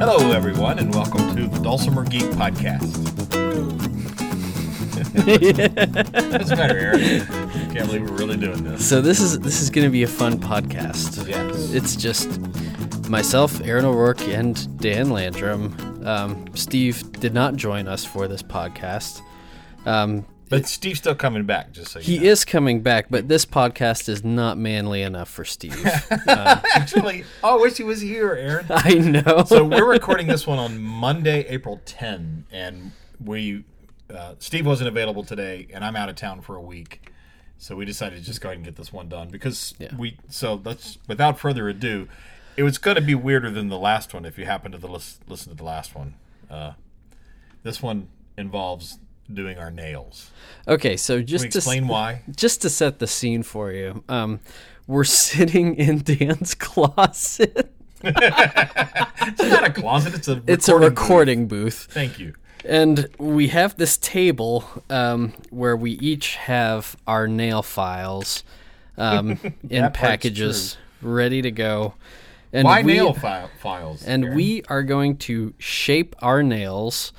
Hello, everyone, and welcome to the Dulcimer Geek Podcast. What's the matter, Aaron? Can't believe we're really doing this. So this is this is going to be a fun podcast. Yes. It's just myself, Aaron O'Rourke, and Dan Landrum. Um, Steve did not join us for this podcast. Um, But Steve's still coming back, just so you he know. is coming back, but this podcast is not manly enough for Steve. Actually, oh, I wish he was here, Aaron. I know. So we're recording this one on Monday, April 10, and we uh, Steve wasn't available today, and I'm out of town for a week. So we decided to just go ahead and get this one done because Yeah. we. So let's, without further ado, it was going to be weirder than the last one if you happen to the lis- listen to the last one. Uh, this one involves doing our nails. okay, so just we to explain why? just to set the scene for you, um, we're sitting in Dan's closet. It's not a closet. It's a. It's a recording booth. booth. Thank you. And we have this table um, where we each have our nail files um, in packages ready to go. And Why we, nail file- files? And we are going to shape our nails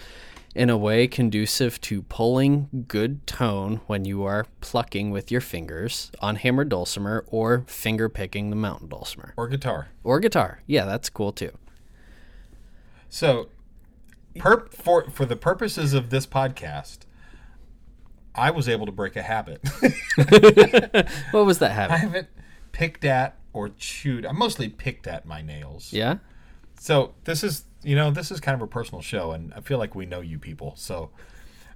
in a way conducive to pulling good tone when you are plucking with your fingers on hammered dulcimer or finger picking the mountain dulcimer or guitar. or guitar. Yeah, that's cool too. So, per, for for the purposes of this podcast, I was able to break a habit. What was that habit? I haven't picked at or chewed. I mostly picked at my nails. Yeah. So this is you know this is kind of a personal show, and I feel like we know you people. So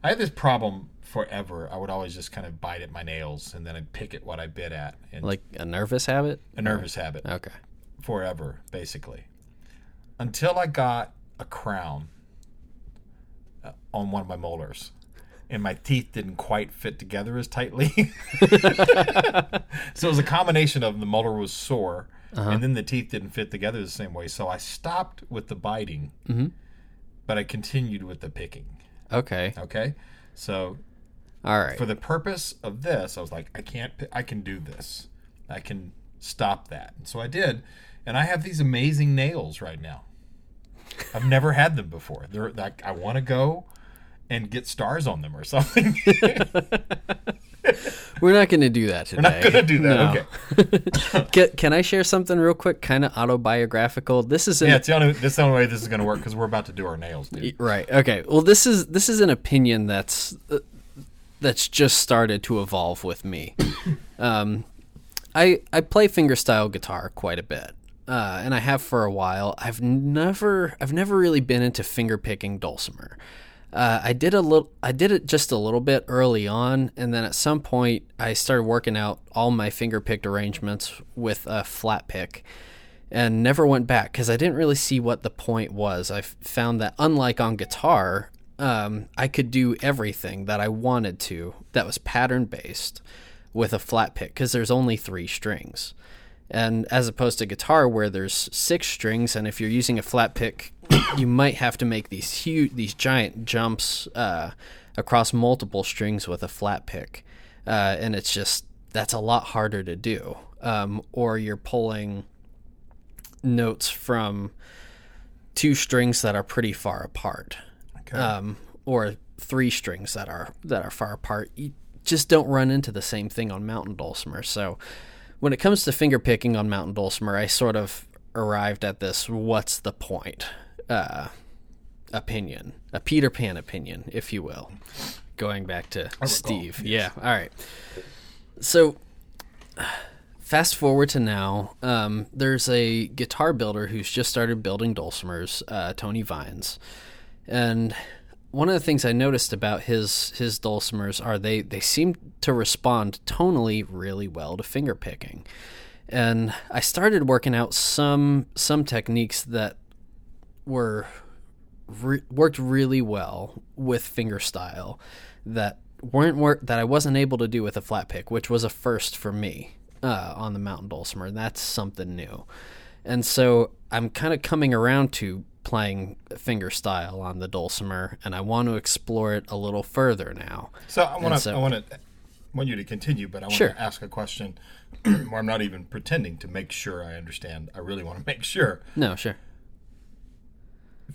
I had this problem forever. I would always just kind of bite at my nails, and then I'd pick at what I bit at, and Like a nervous habit? a nervous habit. Okay. forever, basically, until I got a crown uh, on one of my molars, and my teeth didn't quite fit together as tightly. so it was a combination of the molar was sore, Uh-huh. and then the teeth didn't fit together the same way. So I stopped with the biting, mm-hmm. but I continued with the picking. Okay. Okay, so All right. for the purpose of this, I was like, I can't, I can do this. I can stop that. And so I did. And I have these amazing nails right now. I've never had them before. They're like, I want to go and get stars on them or something. We're not going to do that today. We're not going to do that. No. Okay. Can, can I share something real quick, kind of autobiographical? This is an, Yeah, it's the only, that's the only way this is going to work because we're about to do our nails, dude. right. Okay. Well, this is this is an opinion that's uh, that's just started to evolve with me. um, I I play fingerstyle guitar quite a bit, uh, and I have for a while. I've never I've never really been into finger picking dulcimer. Uh, I did a little. I did it just a little bit early on, and then at some point, I started working out all my finger picked arrangements with a flat pick, and never went back because I didn't really see what the point was. I found that unlike on guitar, um, I could do everything that I wanted to that was pattern based with a flat pick because there's only three strings. And as opposed to guitar where there's six strings, and if you're using a flat pick, you might have to make these huge, these giant jumps uh, across multiple strings with a flat pick, uh, and it's just that's a lot harder to do. Um, or you're pulling notes from two strings that are pretty far apart, Okay. um, or three strings that are that are far apart. You just don't run into the same thing on mountain dulcimer. So when it comes to finger picking on mountain dulcimer, I sort of arrived at this what's the point uh, opinion, a Peter Pan opinion, if you will. Going back to Steve. Yeah. All right. So fast forward to now, um, there's a guitar builder who's just started building dulcimers, uh, Tony Vines, and one of the things I noticed about his his dulcimers are they they seem to respond tonally really well to finger picking, and I started working out some some techniques that were re- worked really well with finger style that weren't work that I wasn't able to do with a flat pick, which was a first for me uh, on the mountain dulcimer. That's something new, and so I'm kind of coming around to playing finger style on the dulcimer, and I want to explore it a little further now. So I want to, so- I want to, want you to continue, but I want Sure. to ask a question where I'm not even pretending to make sure I understand. I really want to make sure. No, sure.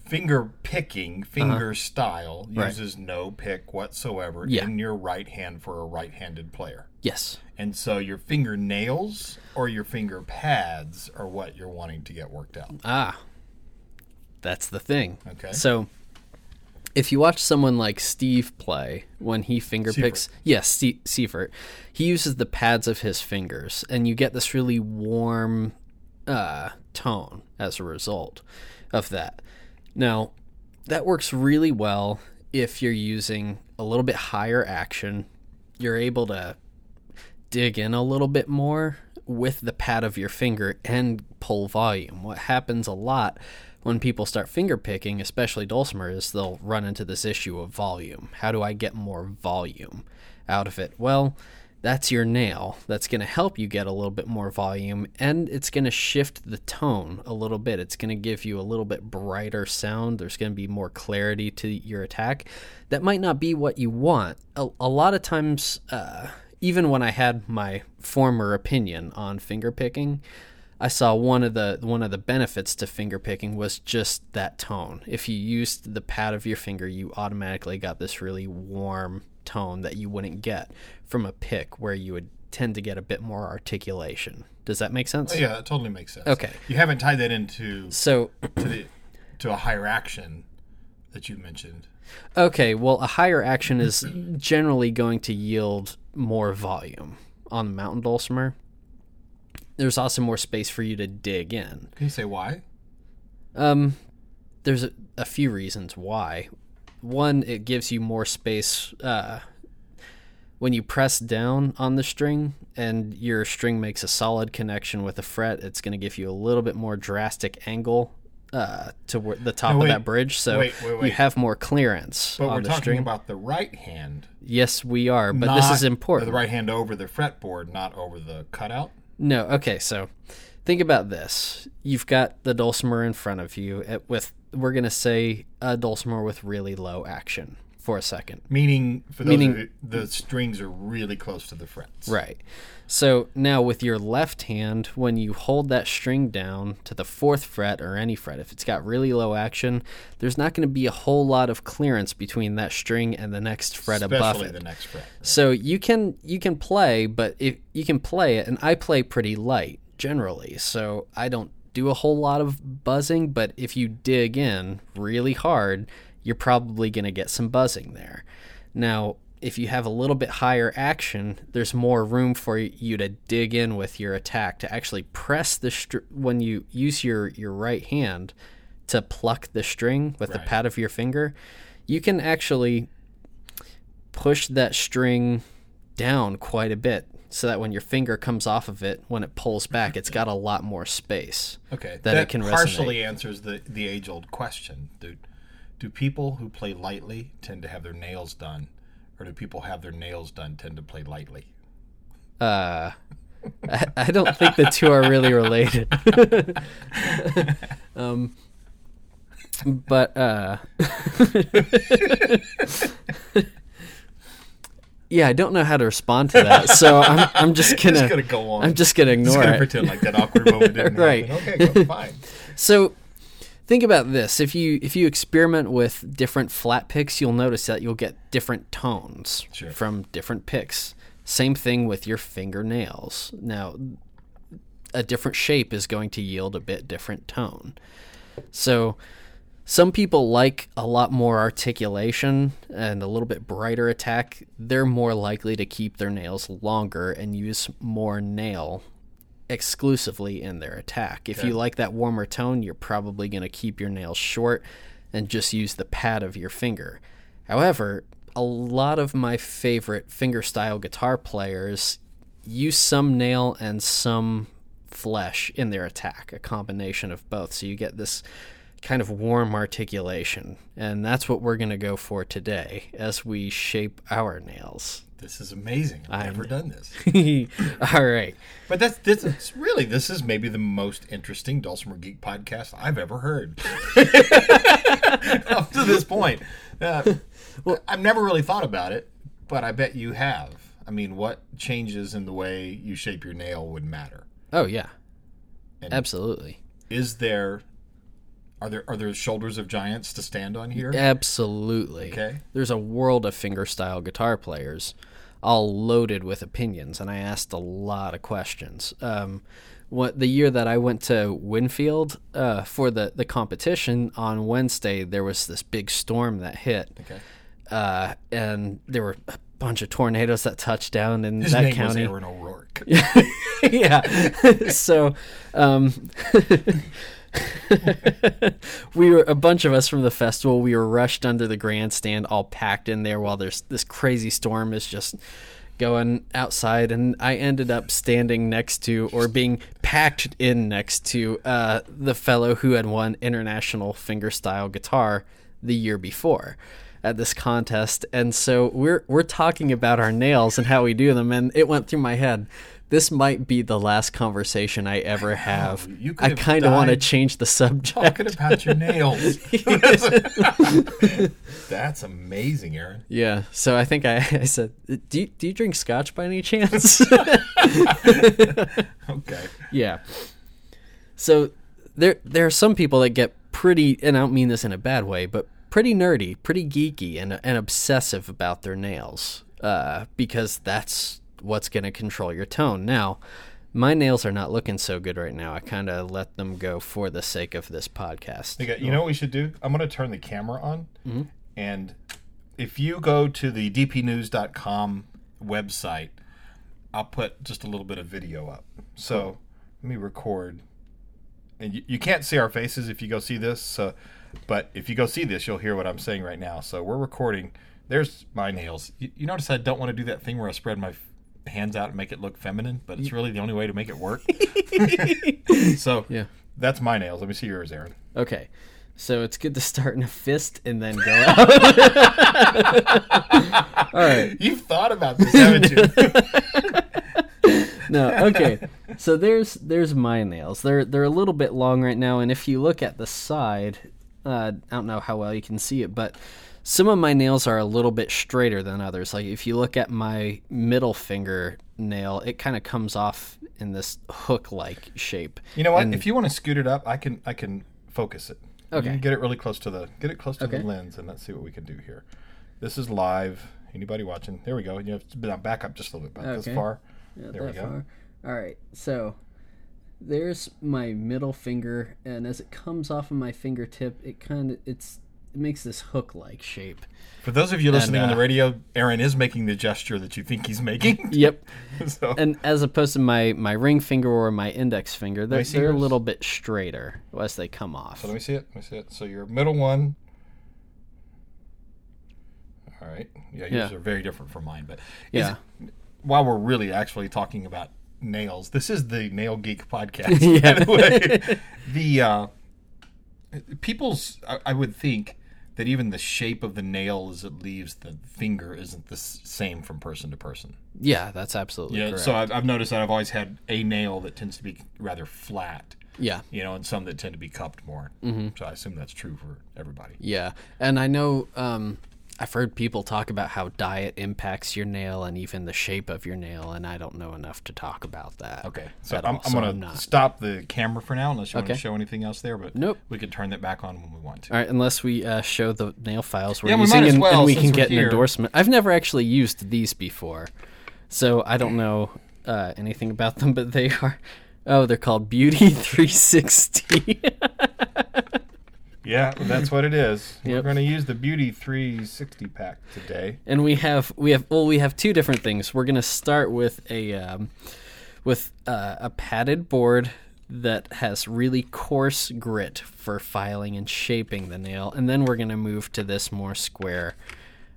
Finger picking, finger style Uh-huh. Right. uses no pick whatsoever Yeah. in your right hand for a right-handed player. Yes. And so your fingernails or your finger pads are what you're wanting to get worked out. Ah, that's the thing. Okay. So, if you watch someone like Steve play when he finger picks, yes, Ste Seifert, he uses the pads of his fingers, and you get this really warm uh, tone as a result of that. Now, that works really well if you're using a little bit higher action. You're able to dig in a little bit more with the pad of your finger and pull volume. What happens a lot when people start finger picking, especially dulcimer, is they'll run into this issue of volume. How do I get more volume out of it? Well, that's your nail. That's going to help you get a little bit more volume and it's going to shift the tone a little bit. It's going to give you a little bit brighter sound. There's going to be more clarity to your attack. That might not be what you want. A, a lot of times, uh, even when I had my former opinion on finger picking, I saw one of the one of the benefits to finger picking was just that tone. If you used the pad of your finger, you automatically got this really warm tone that you wouldn't get from a pick where you would tend to get a bit more articulation. Does that make sense? Yeah, that totally makes sense. Okay. You haven't tied that into So, to the to a higher action that you mentioned. okay, well, a higher action is generally going to yield more volume on the mountain dulcimer. There's also more space for you to dig in. Can you say why? Um, there's a, a few reasons why. One, it gives you more space uh, when you press down on the string and your string makes a solid connection with the fret. It's going to give you a little bit more drastic angle uh, to the top No, of that bridge, so Wait, wait, you have more clearance But on we're the talking string. about the right hand. yes, we are, but this is important. The right hand over the fretboard, not over the cutout. No, okay, so think about this. You've got the dulcimer in front of you at, with we're going to say a dulcimer with really low action for a second. Meaning, for those Meaning- of you, the strings are really close to the frets. Right. So now with your left hand, when you hold that string down to the fourth fret or any fret, if it's got really low action, there's not going to be a whole lot of clearance between that string and the next fret above Especially it. the next fret. So you can you can play, but if you can play it, and I play pretty light generally, so I don't do a whole lot of buzzing. But if you dig in really hard, you're probably going to get some buzzing there. Now, if you have a little bit higher action, there's more room for you to dig in with your attack to actually press the str- when you use your your right hand to pluck the string with the pad of your finger. You can actually push that string down quite a bit so that when your finger comes off of it, when it pulls back, it's got a lot more space. Okay, that it can resonate. partially answers the the age old question, dude. Do people who play lightly tend to have their nails done, or do people have their nails done tend to play lightly? Uh, I, I don't think the two are really related. um, but uh, yeah, I don't know how to respond to that, so I'm I'm just gonna, Just gonna go on. I'm just gonna Just ignore gonna it. pretend like that awkward moment didn't Right. happen. Okay, go, fine. So think about this. If you if you experiment with different flat picks, you'll notice that you'll get different tones Sure. from different picks. Same thing with your fingernails. Now, a different shape is going to yield a bit different tone. So some people like a lot more articulation and a little bit brighter attack. They're more likely to keep their nails longer and use more nail exclusively in their attack. If you like that warmer tone, you're probably going to keep your nails short and just use the pad of your finger. However, a lot of my favorite fingerstyle guitar players use some nail and some flesh in their attack, a combination of both. So you get this kind of warm articulation. And that's what we're going to go for today as we shape our nails. This is amazing. I've I'm- never done this. All right. But that's this is really this is maybe the most interesting Dulcimer Geek podcast I've ever heard up to this point. Uh, I've never really thought about it, but I bet you have. I mean, what changes in the way you shape your nail would matter? Oh, yeah. And- Absolutely. Is there are there are there shoulders of giants to stand on here? Absolutely. Okay. There's a world of fingerstyle guitar players, all loaded with opinions, and I asked a lot of questions. Um, what the year that I went to Winfield uh, for the the competition on Wednesday, there was this big storm that hit, Okay. uh, and there were a bunch of tornadoes that touched down in His that name county. was Aaron O'Rourke. yeah. so, um, we were a bunch of us from the festival. We were rushed under the grandstand, all packed in there, while there's this crazy storm is just going outside, and I ended up standing next to, or being packed in next to, uh, the fellow who had won international fingerstyle guitar the year before at this contest and so we're we're talking about our nails and how we do them and it went through my head this might be the last conversation I ever have. you could I kind of want to change the subject. Talking about your nails. That's amazing, Aaron. Yeah, so I think I, I said, do you, do you drink scotch by any chance? Okay. yeah. So there there are some people that get pretty, and I don't mean this in a bad way, but pretty nerdy, pretty geeky, and and obsessive about their nails, uh, because that's what's going to control your tone. Now, my nails are not looking so good right now. I kind of let them go for the sake of this podcast. Okay, you know what we should do? I'm going to turn the camera on, Mm-hmm. and if you go to the dpnews.com website, I'll put just a little bit of video up. So let me record, and you, you can't see our faces if you go see this. So, but if you go see this, you'll hear what I'm saying right now. So we're recording. There's my nails. You, you notice I don't want to do that thing where I spread my hands out and make it look feminine, but it's really the only way to make it work. so Yeah. that's my nails. Let me see yours, Aaron. Okay. So it's good to start in a fist and then go out. All right. You've thought about this, haven't you? No, okay. So there's there's my nails. They're they're a little bit long right now, and if you look at the side, uh, I don't know how well you can see it, but some of my nails are a little bit straighter than others. Like if you look at my middle finger nail, it kind of comes off in this hook-like shape. You know what? And- if you want to scoot it up, I can I can focus it. Okay. get it really close to the get it close to Okay. the lens, and let's see what we can do here. This is live. Anybody watching? There we go. You have to back up just a little bit, about Okay. this far. Not There we go. far. All right, so there's my middle finger, and as it comes off of my fingertip, it kind of it's it makes this hook-like shape. For those of you listening on uh, the radio, Aaron is making the gesture that you think he's making. Yep. so And as opposed to my my ring finger or my index finger, they're, they're a little bit straighter as they come off. So let me see it. Let me see it. So your middle one. All right. Yeah, yours Yeah. are very different from mine. But Yeah. it- while we're really actually talking about nails, this is the Nail Geek podcast. Yeah. By the way, the uh, people's I, I would think that even the shape of the nail as it leaves the finger isn't the same from person to person. Yeah, that's absolutely Yeah. correct. So I've, I've noticed that I've always had a nail that tends to be rather flat. yeah. You know, and some that tend to be cupped more. Mm-hmm. So I assume that's true for everybody. Yeah, and I know um, I've heard people talk about how diet impacts your nail and even the shape of your nail, and I don't know enough to talk about that. Okay, so I'm, I'm so going to stop the camera for now, unless you want to show anything else there. But Nope. we can turn that back on when we want to. All right, unless we uh, show the nail files we're Yeah, we using, might as and, well, and we can get an endorsement. I've never actually used these before, so I don't know uh, anything about them. But they are, oh, they're called Beauty 360. Yeah, that's what it is. We're going to use the Beauty 360 pack today. and we have we have well we have two different things. We're gonna start with a um, with uh, a padded board that has really coarse grit for filing and shaping the nail, and then we're gonna move to this more square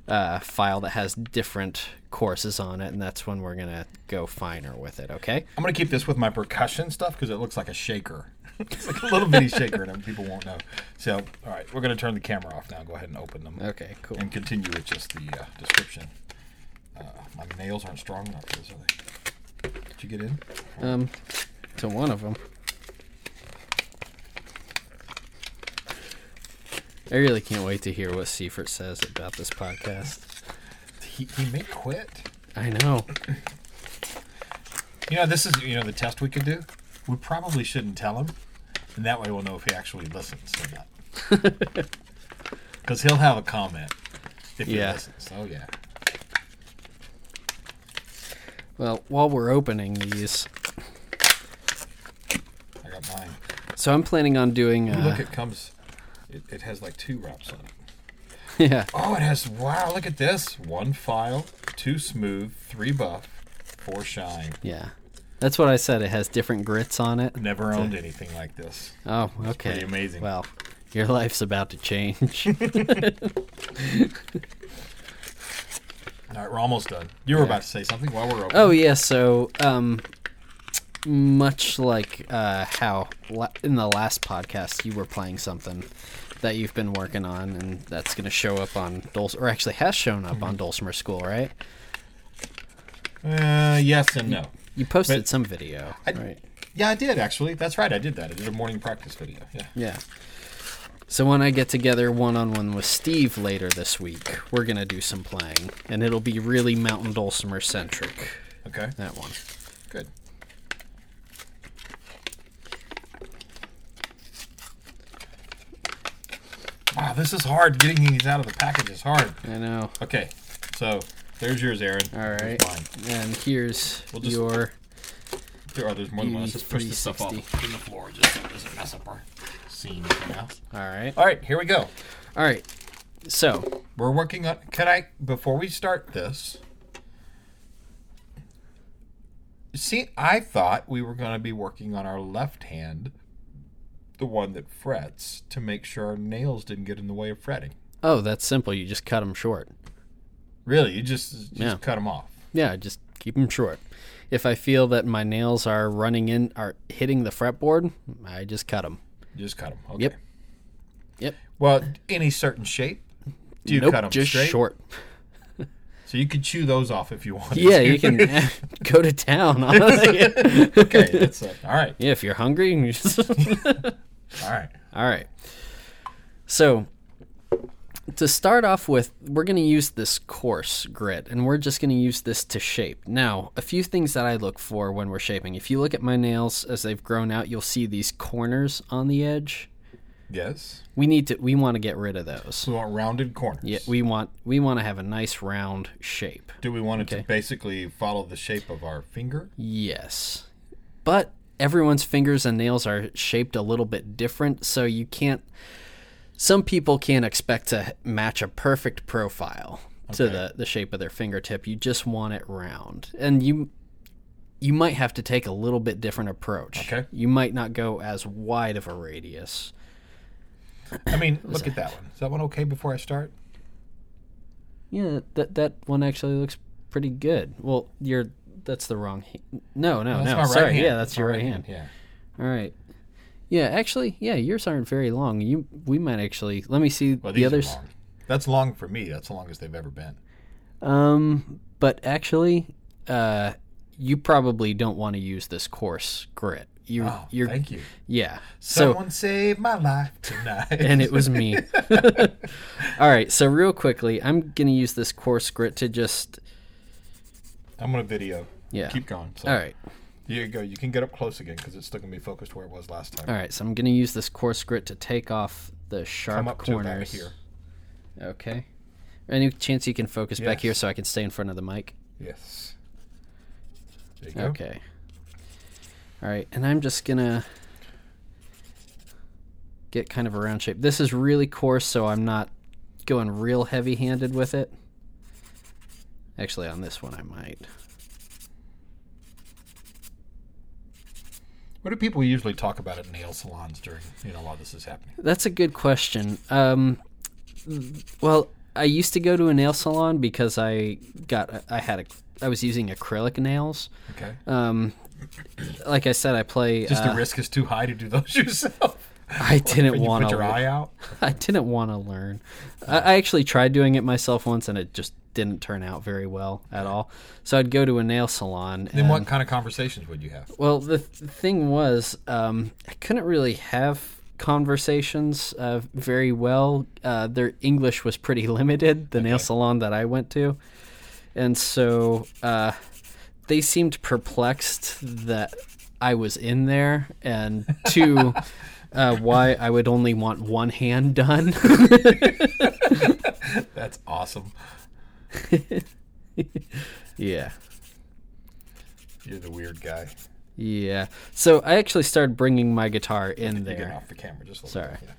uh, file that has different courses on it, and that's when we're gonna go finer with it. Okay. I'm going to keep this with my percussion stuff because it looks like a shaker. It's like a little bitty shaker, and people won't know. So, all right, we're going to turn the camera off now. Go ahead and open them. Okay. Cool. And continue with just the uh, description. Uh, my nails aren't strong enough for this, are they? Did you get in? Um, to one of them. I really can't wait to hear what Seifert says about this podcast. He, he may quit. I know. You know, this is you know the test we could do. We probably shouldn't tell him, And that way we'll know if he actually listens or not. Because he'll have a comment if he Yeah. listens. Oh, yeah. Well, while we're opening these, I got mine. so I'm planning on doing. Uh, look, it comes, it, it has like two wraps on it. yeah, Oh, it has, wow, look at this. One file, two smooth, three buff, four shine. yeah. That's what I said. It has different grits on it. Never owned anything like this. Oh, okay. pretty amazing. Well, your life's about to change. All right, we're almost done. You were about to say something while we're open. oh yeah. So, um, much like uh, how la- in the last podcast you were playing something that you've been working on, and that's going to show up on Dulce, or actually has shown up Mm-hmm. on Dulcimer School, right? Uh, yes and no. You posted But- some video, I- right? Yeah, I did actually. That's right. I did that. I did a morning practice video. Yeah. Yeah. So when I get together one on one with Steve later this week, we're gonna do some playing, and it'll be really Mountain Dulcimer centric. Okay. That one. Good. Wow, this is hard. Getting these out of the package is hard. I know. Okay, so there's yours, Aaron. All right. Mine. And here's We'll just- your. There, are. there's more than one. Let's just push this stuff off in the floor just so it doesn't mess up our scene. You know? All right. All right, here we go. All right. So We're working on. Can I before we start this? See, I thought we were going to be working on our left hand, the one that frets, to make sure our nails didn't get in the way of fretting. oh, that's simple. You just cut them short. Really, you just just Yeah. cut them off. Yeah, just keep them short. If I feel that my nails are running in, are hitting the fretboard, I just cut them. Just cut them. Okay. Yep. Yep. Well, any certain shape? Do you nope, cut them just straight? short. So you could chew those off if you want. Yeah, you can go to town. okay, that's it. All right. Yeah, if you're hungry, you just All right. All right. So, to start off with, we're going to use this coarse grit, and we're just going to use this to shape. Now, a few things that I look for when we're shaping. If you look at my nails as they've grown out, you'll see these corners on the edge. Yes. We need to. We want to get rid of those. We want rounded corners. Yeah, we want we want to have a nice round shape. Do we want it Okay. to basically follow the shape of our finger? Yes. But everyone's fingers and nails are shaped a little bit different, so you can't some people can't expect to match a perfect profile to the, the shape of their fingertip. You just want it round. And you you might have to take a little bit different approach. Okay. You might not go as wide of a radius. I mean, look at that one. Is that one okay before I start? Yeah, that that one actually looks pretty good. Well, you're that's the wrong. ha- No, no, That's no. right Sorry, hand. yeah, that's your my right hand. Yeah. All right. Yeah, actually, yeah, yours aren't very long. You we might actually let me see Well, the others. long. That's long for me. That's the longest they've ever been. Um, but actually, uh, you probably don't want to use this coarse grit. You, Oh, you're, thank you. yeah. So, Someone saved my life tonight. and it was me. All right. So real quickly, I'm gonna use this coarse grit to just, I'm gonna video. yeah. Keep going. So All right. Here you go. You can get up close again because it's still gonna be focused where it was last time. All right. So I'm gonna use this coarse grit to take off the sharp Come up to corners. here. Okay. Any chance you can focus back here so I can stay in front of the mic? Yes. There you go. Okay. All right, and I'm just gonna get kind of a round shape. This is really coarse, so I'm not going real heavy-handed with it. Actually, on this one, I might. What do people usually talk about at nail salons during you know while this is happening? That's a good question. Um, well, I used to go to a nail salon because I got I had a I was using acrylic nails. Okay. Um, like I said, I play. Just uh, the risk is too high to do those yourself. I didn't you want put to. your eye out. I didn't want to learn. I, I actually tried doing it myself once, and it just didn't turn out very well at all. So I'd go to a nail salon. Then and, what kind of conversations would you have? Well, the th- thing was, um, I couldn't really have conversations uh, very well. Uh, their English was pretty limited. The nail salon that I went to, and so uh, they seemed perplexed that I was in there, and two. uh, why I would only want one hand done. That's awesome. yeah. You're the weird guy. Yeah. So I actually started bringing my guitar in there. off the camera just a little Sorry. bit. yeah.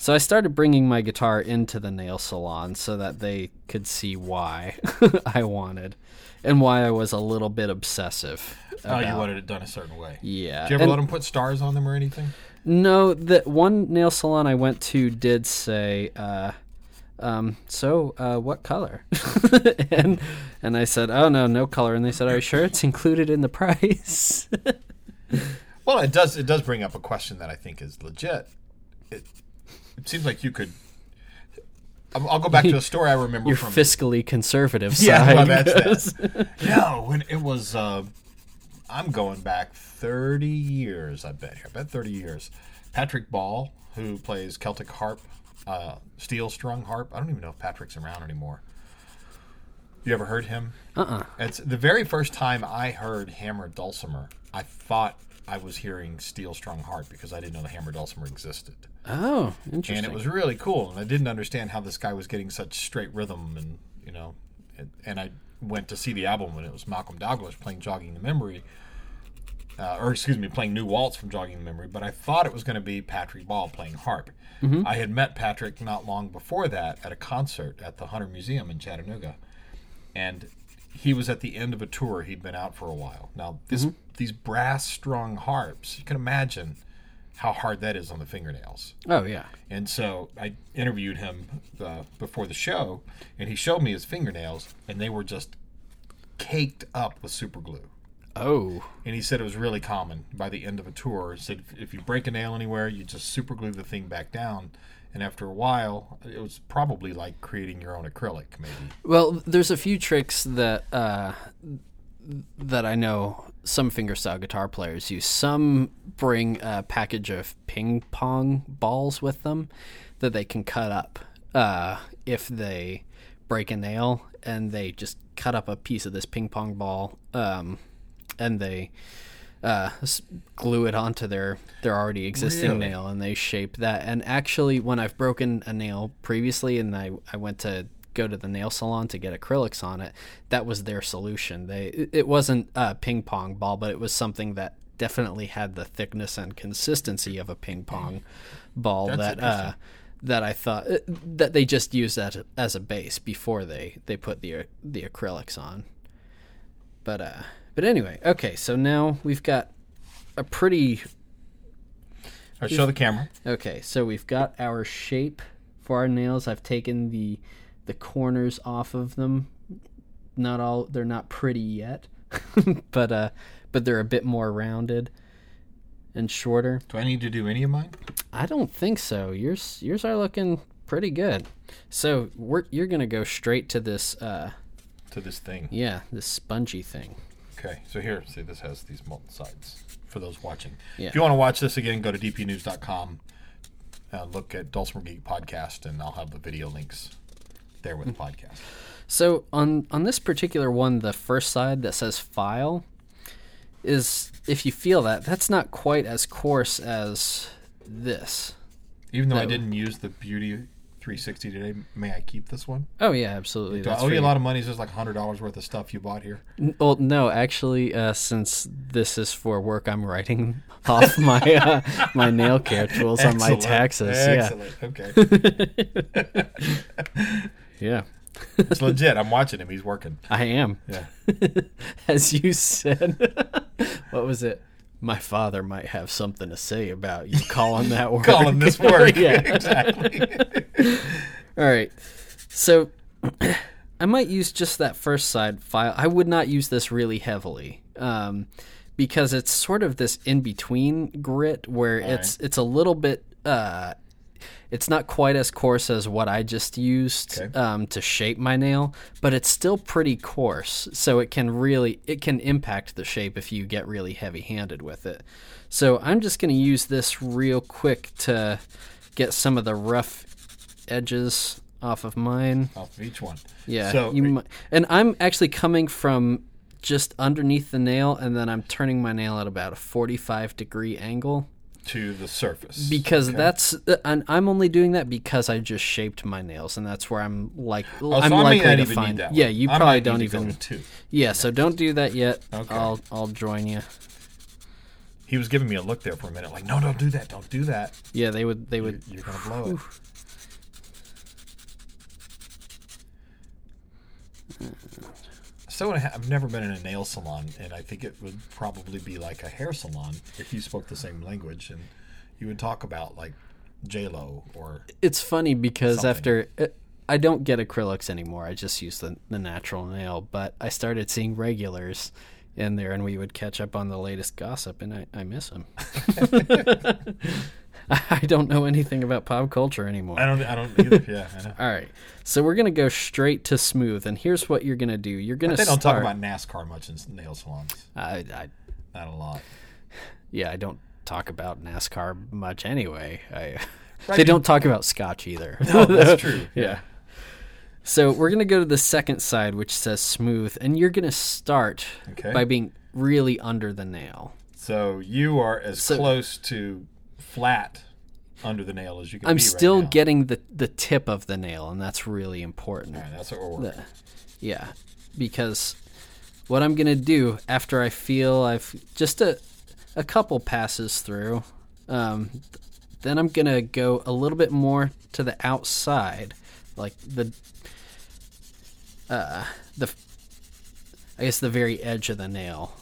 So I started bringing my guitar into the nail salon so that they could see why I wanted and why I was a little bit obsessive. Oh, you wanted it done a certain way. Yeah. Did you ever And- let them put stars on them or anything? No, the one nail salon I went to did say, uh, um, so uh, what color? and and I said, oh no, no color. And they said, are you sure it's included in the price? Well, it does. It does bring up a question that I think is legit. It, it seems like you could. I'll, go back to a story I remember Your from. fiscally conservative Yeah, that's that. no, when it was, uh, I'm going back 30 years. I bet. I bet 30 years. Patrick Ball, who plays Celtic harp, uh, steel strung harp. I don't even know if Patrick's around anymore. You ever heard him? Uh-uh. It's the very first time I heard hammer dulcimer. I thought I was hearing steel strung harp because I didn't know the hammer dulcimer existed. Oh, interesting. And it was really cool. And I didn't understand how this guy was getting such straight rhythm. And, you know, and, and I went to see the album when it was Malcolm Dalglish playing Jogging the Memory. Uh, or, excuse me, playing New Waltz from Jogging the Memory. But I thought it was going to be Patrick Ball playing harp. I had met Patrick not long before that at a concert at the Hunter Museum in Chattanooga. And he was at the end of a tour. He'd been out for a while. Now, this, these brass strung harps, you can imagine how hard that is on the fingernails. oh yeah. And so I interviewed him uh, before the show, and he showed me his fingernails, and they were just caked up with super glue. Oh. And he said it was really common by the end of a tour. He said if you break a nail anywhere, you just super glue the thing back down. And after a while, it was probably like creating your own acrylic, maybe. Well, there's a few tricks that uh, that I know some fingerstyle guitar players use. Some bring a package of ping pong balls with them that they can cut up uh, if they break a nail, and they just cut up a piece of this ping pong ball, um, and they uh, glue it onto their their already existing Really? nail, and they shape that. And actually, when I've broken a nail previously, and I I went to go to the nail salon to get acrylics on it, that was their solution. They it- wasn't a ping pong ball, but it was something that definitely had the thickness and consistency of a ping pong ball That's that uh, that I thought uh, that they just used that as a base before they they put the the acrylics on. But uh but anyway, okay, so now we've got a pretty right, show the camera. okay, so we've got our shape for our nails. I've taken the the corners off of them. Not all they're not pretty yet. but uh but they're a bit more rounded and shorter. Do I need to do any of mine? I don't think so. Yours yours are looking pretty good. So we're you're gonna go straight to this uh To this thing. yeah, this spongy thing. Okay, so here, see, this has these molten sides for those watching. Yeah. If you want to watch this again, go to dpnews.com, uh, look at Dulcimer Geek Podcast, and I'll have the video links there with the podcast. So on on this particular one, the first side that says file is if you feel that, that's not quite as coarse as this. Even though I didn't use the Beauty 360 today, may I keep this one? Oh yeah, absolutely. Do I owe you a lot of money? Is this like $100 worth of stuff you bought here? N- Well, no, actually, uh, since this is for work, I'm writing off my uh, my nail care tools on my taxes. Excellent. Okay. Yeah, yeah, it's legit. I'm watching him. He's working. I am. Yeah. As you said, what was it? My father might have something to say about you calling that work. Calling this work. yeah. exactly. All right. So I might use just that first side file. I would not use this really heavily. Um, because it's sort of this in between grit where it's it's a little bit uh it's not quite as coarse as what I just used Okay. um, to shape my nail, but it's still pretty coarse. So it can really it can impact the shape if you get really heavy handed with it. So I'm just going to use this real quick to get some of the rough edges off of mine. Off of each one. Yeah, So you might, and I'm actually coming from just underneath the nail, and then I'm turning my nail at about a 45 degree angle. To the surface. because Okay. that's uh, and I'm only doing that because I just shaped my nails, and that's where I'm like Oh, I'm so likely to even find. need that. yeah, you I probably don't need even. Yeah, so don't do that yet. Okay. I'll I'll join you. He was giving me a look there for a minute, like, no, don't do that, don't do that. Yeah, they would they You're, would. you're gonna blow it. So I've never been in a nail salon, and I think it would probably be like a hair salon if you spoke the same language, and you would talk about like J Lo or It's funny because Something. after uh, I don't get acrylics anymore. I just use the the natural nail, but I started seeing regulars in there, and we would catch up on the latest gossip, and I, I miss them. I don't know anything about pop culture anymore. I don't I don't either. yeah, I know. All right, so we're gonna go straight to smooth, and here's what you're gonna do. You're gonna They don't start. talk about NASCAR much in nail salons. I, I, Not a lot. yeah, I don't talk about NASCAR much anyway. I, Right, they don't talk about Scotch either. No, that's true. yeah. So we're gonna go to the second side, which says smooth, and you're gonna start Okay. by being really under the nail. So you are as So- close to flat under the nail as you can I'm be right still now. getting the the tip of the nail, and that's really important. Right, that's what we're working. The- yeah, because what I'm gonna do after I feel I've just a a couple passes through, um, then I'm gonna go a little bit more to the outside, like the uh the I guess the very edge of the nail.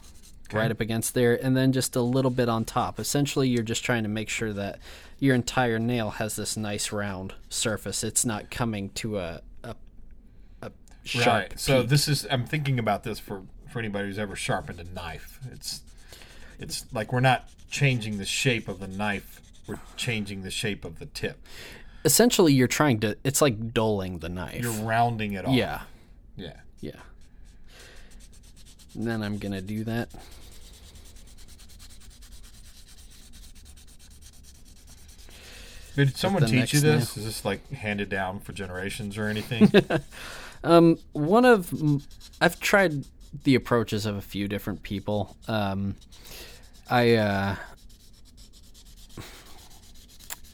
Right up against there, and then just a little bit on top. Essentially, you're just trying to make sure that your entire nail has this nice round surface. It's not coming to a a, a sharp Right. So peak. this is I'm thinking about this for for anybody who's ever sharpened a knife. It's it's like we're not changing the shape of the knife. We're changing the shape of the tip. essentially you're trying to. It's like dulling the knife. You're rounding it off. yeah, Yeah. yeah. And then I'm gonna do that. Did someone teach you this? Is this like handed down for generations or anything? Um, one of I've tried the approaches of a few different people. Um, I uh,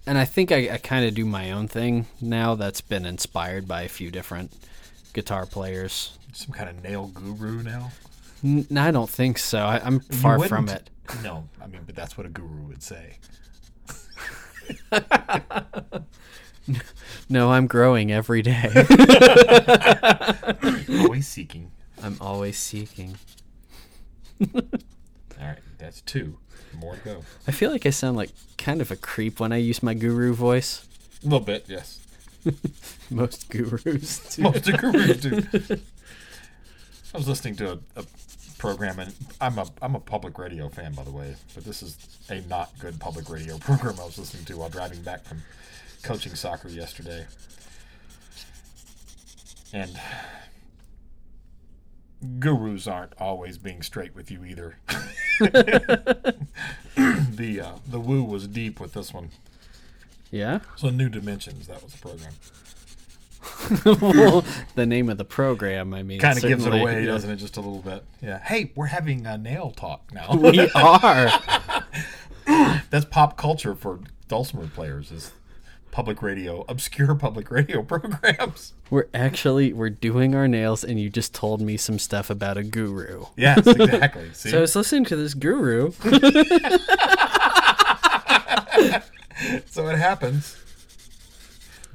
and I think I, I kind of do my own thing now. That's been inspired by a few different guitar players. Some kind of nail guru now? N- I don't think so. I, I'm far from it. No, I mean, but that's what a guru would say. No, I'm growing every day. Always seeking. I'm always seeking. All right, that's two. More to go. I feel like I sound like kind of a creep when I use my guru voice. A little bit, yes. Most gurus do. Most gurus do. I was listening to a, a program, and I'm a I'm a public radio fan, by the way, but this is a not good public radio program I was listening to while driving back from coaching soccer yesterday, and gurus aren't always being straight with you either. the uh, the woo was deep with this one. Yeah? So New Dimensions, that was the program. well, the name of the program, I mean. Kind of gives it away, yeah. doesn't it? Just a little bit. Yeah. Hey, we're having a nail talk now. We are. That's pop culture for dulcimer players. Is public radio, obscure public radio programs. We're actually we're doing our nails, and you just told me some stuff about a guru. Yes, exactly. See, So I was listening to this guru. so it happens.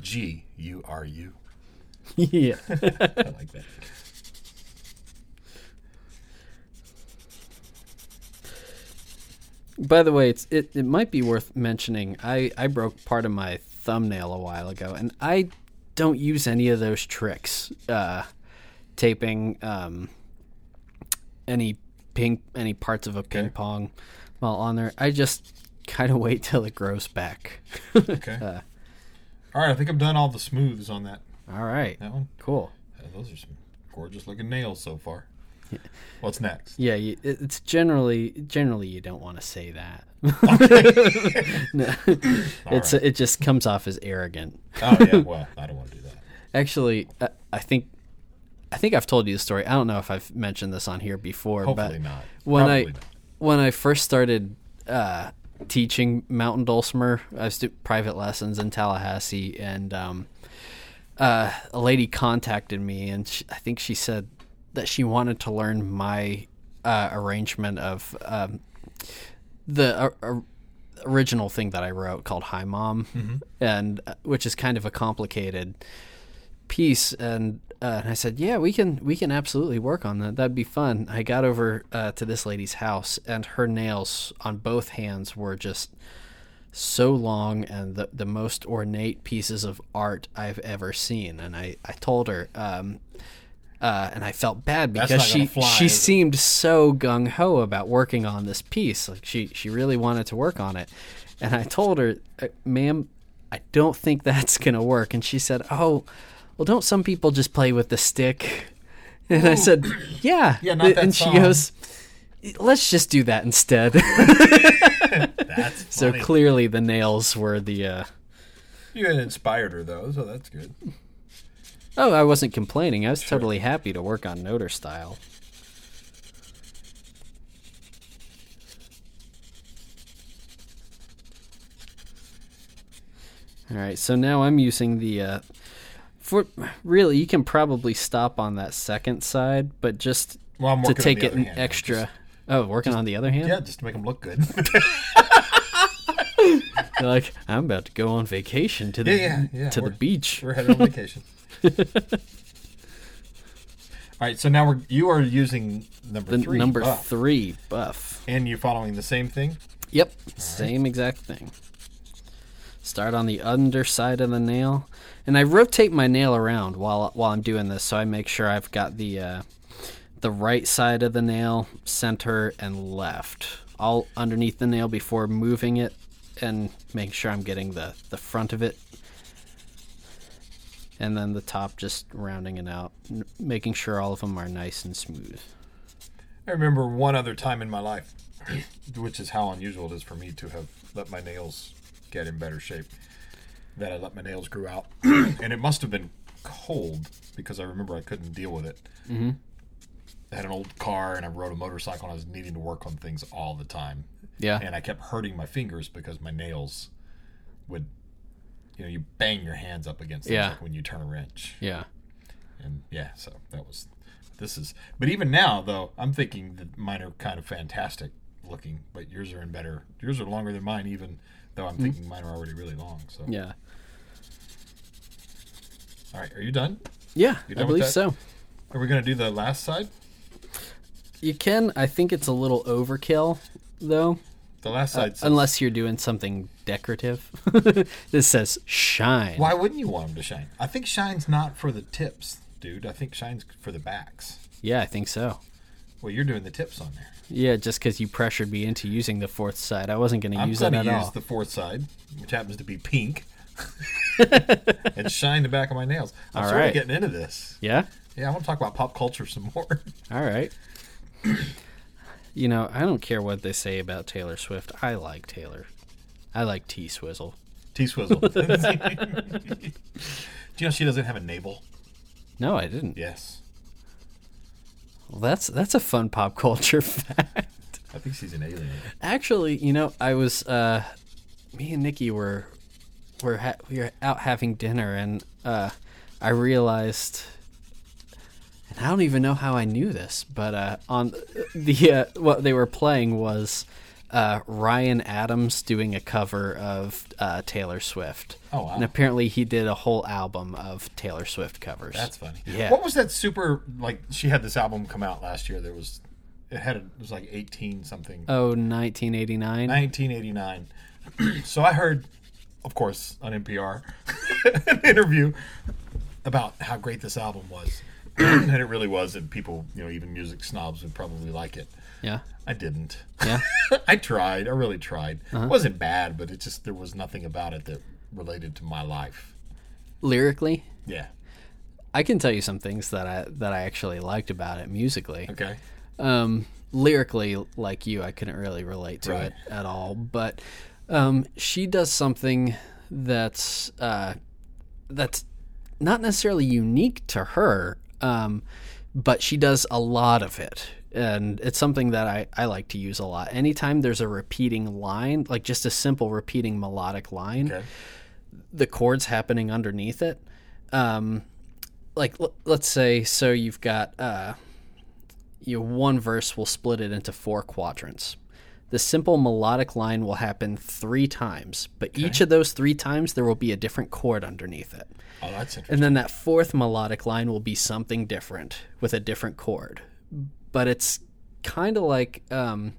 G U R U. yeah. I like that. By the way, it's it, it might be worth mentioning. I I broke part of my thumbnail a while ago, and I don't use any of those tricks. Uh, taping um, any ping any parts of a ping pong while on there. I just kind of wait till it grows back. Okay. Uh. All right, I think I've done all the smooths on that All right, that one. cool. Uh, those are some gorgeous looking nails so far. What's next? Yeah, you, it's generally generally you don't want to say that. No. it's right. it just comes off as arrogant. Oh yeah. Well, I don't want to do that. Actually, uh, I think I think I've told you the story. I don't know if I've mentioned this on here before, Hopefully but not. when I not. when I first started uh, teaching mountain dulcimer. I was doing private lessons in Tallahassee, and um, uh, a lady contacted me, and she, I think she said that she wanted to learn my uh, arrangement of um, the uh, original thing that I wrote called "Hi Mom," and uh, which is kind of a complicated piece. And, uh, and I said, "Yeah, we can we can absolutely work on that. That'd be fun." I got over uh, to this lady's house, and her nails on both hands were just so long and the, the most ornate pieces of art I've ever seen. And I, I told her, um, uh, and I felt bad because she fly, she seemed so gung ho about working on this piece. Like she she really wanted to work on it, and I told her, uh, "Ma'am, I don't think that's gonna work." And she said, "Oh, well, don't some people just play with the stick?" And I said, "Yeah." Yeah, not that and she song. goes, "Let's just do that instead." That's so clearly, the nails were the. Uh, You had inspired her though, so that's good. Oh, I wasn't complaining. I was totally happy to work on Noter style. All right, so now I'm using the uh, for really you can probably stop on that second side, but just Well, to take it an hand, extra. oh, working on the other hand. Yeah, just to make them look good. You're like I'm about to go on vacation to the Yeah, yeah, yeah, to the we're- beach. We're headed on vacation. All right, so now we're you are using number The three. number buff, three buff. and you're following the same thing. Yep, same exact thing. Start on the underside of the nail, and I rotate my nail around while while I'm doing this, so I make sure I've got the uh, the right side of the nail, center, and left, all underneath the nail before moving it, and make sure I'm getting the the front of it, and then the top just rounding it out, n- making sure all of them are nice and smooth. I remember one other time in my life, which is how unusual it is for me to have let my nails get in better shape. That I let my nails grow out, and it must have been cold because I remember I couldn't deal with it. Mm-hmm. I had an old car and I rode a motorcycle and I was needing to work on things all the time. Yeah, and I kept hurting my fingers because my nails would, you know, you bang your hands up against them Yeah. like when you turn a wrench, yeah. and yeah, so that was, this is, but even now though, I'm thinking that mine are kind of fantastic looking, but yours are in better, yours are longer than mine, even though I'm thinking mine are already really long. So. Yeah. all right, are you done? Yeah, You I done with believe that? so. Are we gonna do the last side? You can. I think it's a little overkill, though, The last uh, side, says- unless you're doing something decorative. this says shine. why wouldn't you want them to shine? I think shine's not for the tips, dude. I think shine's for the backs. Yeah, I think so. Well, you're doing the tips on there. Yeah, just because you pressured me into using the fourth side, I wasn't going to use that going to at use all. the fourth side, which happens to be pink, and shine the back of my nails. I'm All sort right. of getting into this. Yeah. Yeah, I want to talk about pop culture some more. All right. you know, I don't care what they say about Taylor Swift. I like Taylor. I like T Swizzle. T Swizzle. Do you know she doesn't have a navel? No, I didn't. Yes. Well, that's that's a fun pop culture fact. I think she's an alien. Actually, you know, I was uh me and Nikki were were ha- we were out having dinner and uh I realized and I don't even know how I knew this, but uh on the uh, what they were playing was uh, Ryan Adams doing a cover of uh, Taylor Swift. Oh, wow. And apparently he did a whole album of Taylor Swift covers. That's funny. Yeah. What was that super like? She had this album come out last year. There was, it had a, it was like eighteen something. oh, 1989. 1989. so I heard, of course, on NPR, an interview about how great this album was, and it really was, and people, you know, even music snobs would probably like it. Yeah. I didn't. Yeah. I tried. I really tried. It wasn't bad, but it just there was nothing about it that related to my life. Lyrically, Yeah. I can tell you some things that I that I actually liked about it musically. Okay. Um, lyrically, like you, I couldn't really relate to Right. it at all. But um, she does something that's uh, that's not necessarily unique to her, um, but she does a lot of it. And it's something that I, I like to use a lot. Anytime there's a repeating line, like just a simple repeating melodic line, Okay. the chords happening underneath it. Um, like l- let's say, so you've got uh, you one verse will split it into four quadrants. The simple melodic line will happen three times, but each of those three times there will be a different chord underneath it. Oh, that's interesting. And then that fourth melodic line will be something different with a different chord. But it's kind of like um,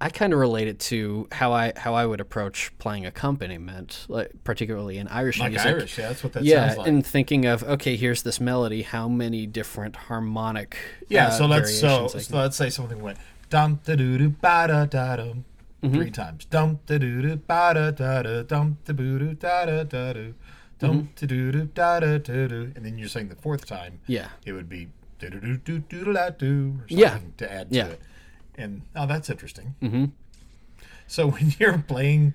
I kind of relate it to how I how I would approach playing accompaniment, like particularly in Irish like music. Irish, yeah, that's what that yeah, sounds like. Yeah, and thinking of okay, here's this melody. How many different harmonic? yeah, uh, so let's so, so let's say something went dum da doo doo ba da da dum Mm-hmm. three times. Dum da doo doo ba da da da dum da boo doo da da da doo dum Mm-hmm. da doo doo da da da doo and then you're saying the fourth time yeah, it would be do do do do do da do Yeah. to add to Yeah. it. And oh, that's interesting. Mm-hmm. So when you're playing,